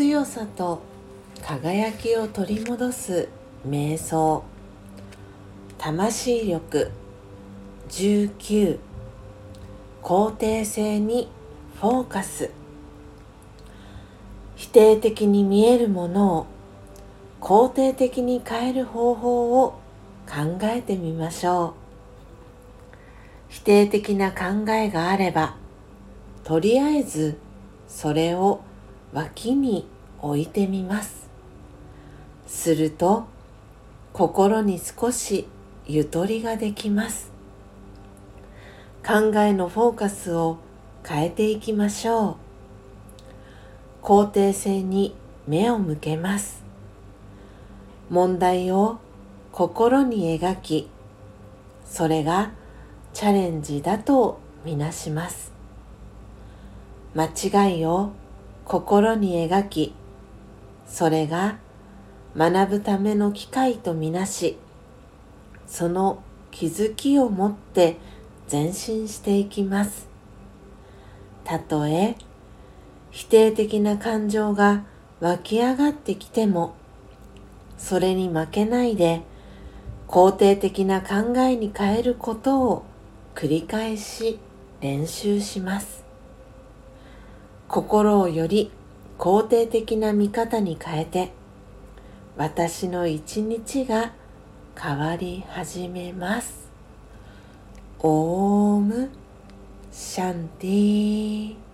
強さと輝きを取り戻す瞑想。魂力19肯定性にフォーカス否定的に見えるものを肯定的に変える方法を考えてみましょう。否定的な考えがあればとりあえずそれを脇に置いてみます。すると心に少しゆとりができます。考えのフォーカスを変えていきましょう。肯定性に目を向けます。問題を心に描きそれがチャレンジだとみなします。間違いを心に描きそれが学ぶための機会とみなしその気づきを持って前進していきます。たとえ否定的な感情が湧き上がってきてもそれに負けないで肯定的な考えに変えることを繰り返し練習します。心をより肯定的な見方に変えて私の一日が変わり始めます。オームシャンティー。